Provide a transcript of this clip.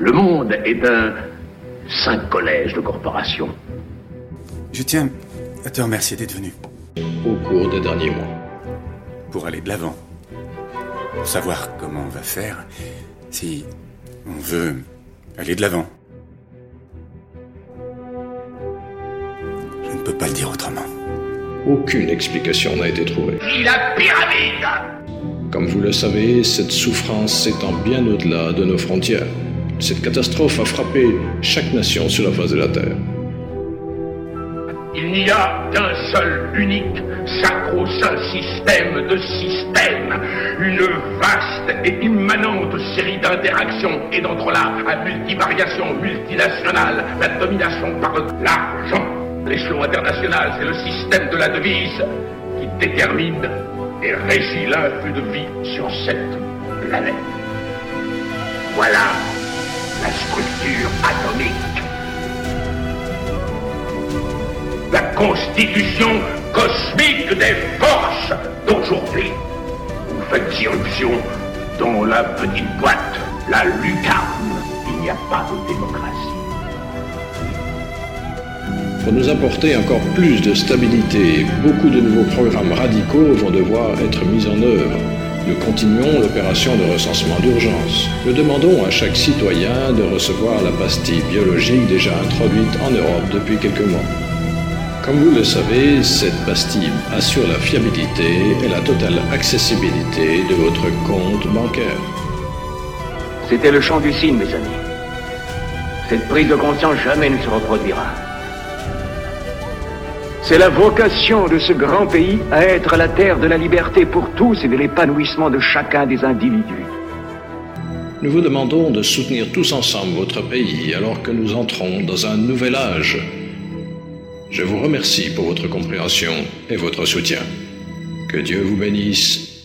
Le monde est un saint collège de corporations. Je tiens à te remercier d'être venu. Au cours des derniers mois. Pour aller de l'avant. Pour savoir comment on va faire si on veut aller de l'avant. Je ne peux pas le dire autrement. Aucune explication n'a été trouvée. La pyramide Comme vous le savez, cette souffrance s'étend bien au-delà de nos frontières. Cette catastrophe a frappé chaque nation sur la face de la Terre. Il n'y a qu'un seul, unique, sacro-saint système de systèmes. Une vaste et immanente série d'interactions et d'entrelacs à multivariation multinationale. La domination par l'argent. L'échelon international, c'est le système de la devise qui détermine et régit l'influx de vie sur cette planète. Voilà La constitution cosmique des forces d'aujourd'hui. Vous faites irruption dans la petite boîte, la lucarne. Il n'y a pas de démocratie. Pour nous apporter encore plus de stabilité, beaucoup de nouveaux programmes radicaux vont devoir être mis en œuvre. Nous continuons l'opération de recensement d'urgence. Nous demandons à chaque citoyen de recevoir la pastille biologique déjà introduite en Europe depuis quelques mois. Comme vous le savez, cette pastille assure la fiabilité et la totale accessibilité de votre compte bancaire. C'était le chant du cygne, mes amis. Cette prise de conscience jamais ne se reproduira. C'est la vocation de ce grand pays à être la terre de la liberté pour tous et de l'épanouissement de chacun des individus. Nous vous demandons de soutenir tous ensemble votre pays alors que nous entrons dans un nouvel âge. Je vous remercie pour votre compréhension et votre soutien. Que Dieu vous bénisse